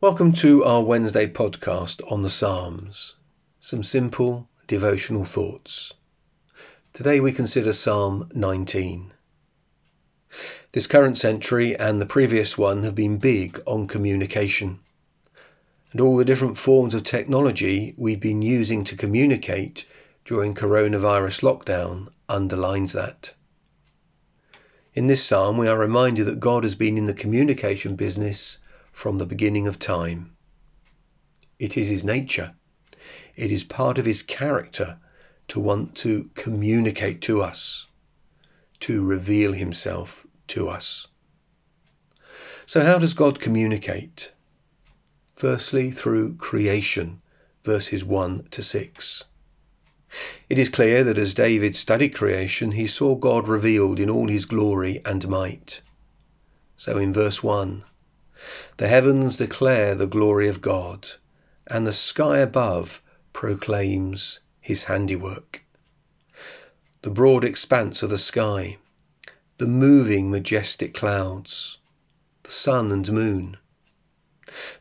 Welcome to our Wednesday podcast on the Psalms. Some simple devotional thoughts. Today we consider Psalm 19. This current century and the previous one have been big on communication. And all the different forms of technology we've been using to communicate during coronavirus lockdown underlines that. In this psalm, we are reminded that God has been in the communication business from the beginning of time. It is his nature, it is part of his character to want to communicate to us, to reveal himself to us. So, how does God communicate? Firstly, through creation, verses 1 to 6. It is clear that as David studied creation, he saw God revealed in all his glory and might. So in verse 1, the heavens declare the glory of God, and the sky above proclaims his handiwork. The broad expanse of the sky, the moving majestic clouds, the sun and moon,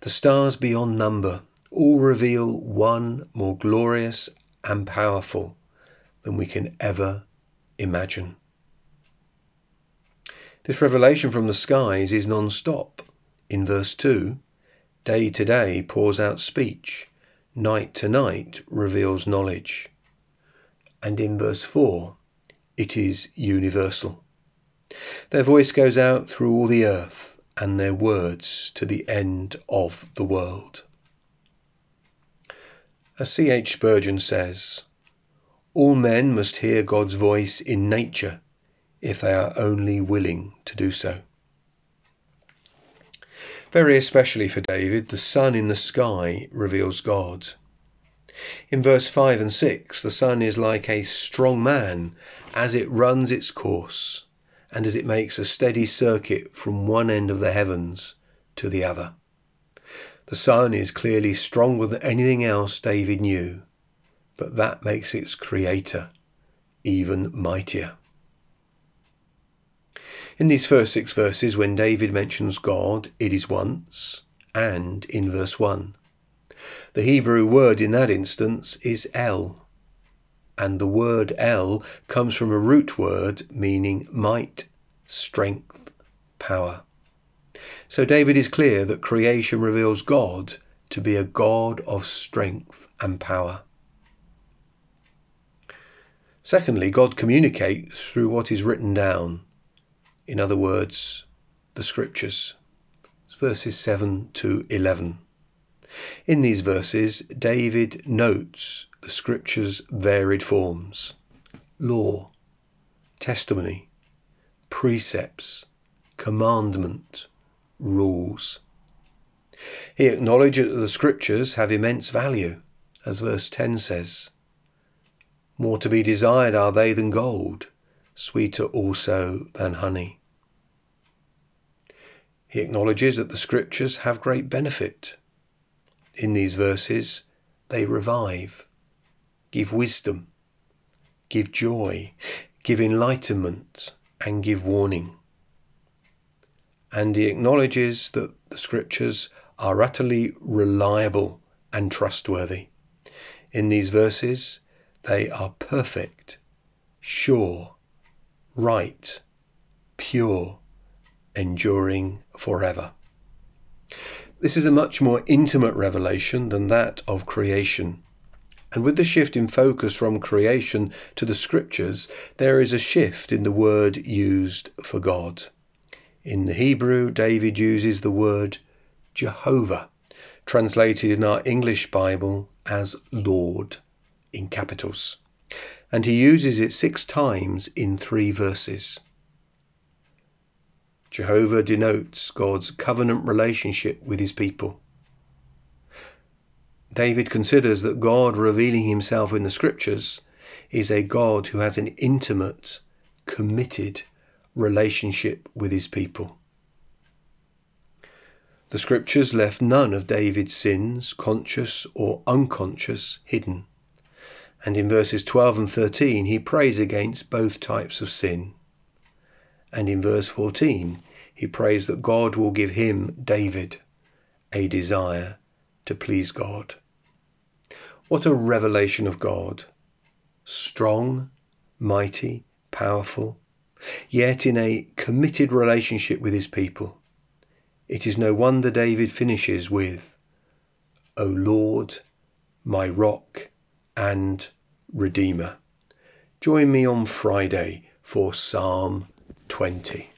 the stars beyond number, all reveal one more glorious and powerful than we can ever imagine. This revelation from the skies is non stop. In verse 2, day to day pours out speech, night to night reveals knowledge. And in verse 4, it is universal. Their voice goes out through all the earth, and their words to the end of the world. As C. H. Spurgeon says, all men must hear God's voice in nature if they are only willing to do so. Very especially for David, the sun in the sky reveals God. In verse 5 and 6, the sun is like a strong man as it runs its course and as it makes a steady circuit from one end of the heavens to the other. The sun is clearly stronger than anything else David knew, but that makes its creator even mightier. In these first six verses, when David mentions God, it is once and in verse 1. The Hebrew word in that instance is El, and the word El comes from a root word meaning might, strength, power. So David is clear that creation reveals God to be a God of strength and power. Secondly, God communicates through what is written down. In other words, the scriptures. Verses 7 to 11. In these verses, David notes the scriptures' varied forms law, testimony, precepts, commandment, rules. He acknowledges that the scriptures have immense value, as verse 10 says. More to be desired are they than gold, sweeter also than honey. He acknowledges that the scriptures have great benefit. In these verses, they revive, give wisdom, give joy, give enlightenment, and give warning and he acknowledges that the scriptures are utterly reliable and trustworthy. In these verses, they are perfect, sure, right, pure, enduring forever. This is a much more intimate revelation than that of creation. And with the shift in focus from creation to the scriptures, there is a shift in the word used for God. In the Hebrew, David uses the word Jehovah, translated in our English Bible as Lord in capitals. And he uses it six times in three verses. Jehovah denotes God's covenant relationship with his people. David considers that God revealing himself in the scriptures is a God who has an intimate, committed relationship with his people. The scriptures left none of David's sins, conscious or unconscious, hidden. And in verses 12 and 13, he prays against both types of sin. And in verse 14, he prays that God will give him, David, a desire to please God. What a revelation of God! Strong, mighty, powerful, yet in a committed relationship with his people. It is no wonder David finishes with, O Lord, my rock and redeemer. Join me on Friday for Psalm 20.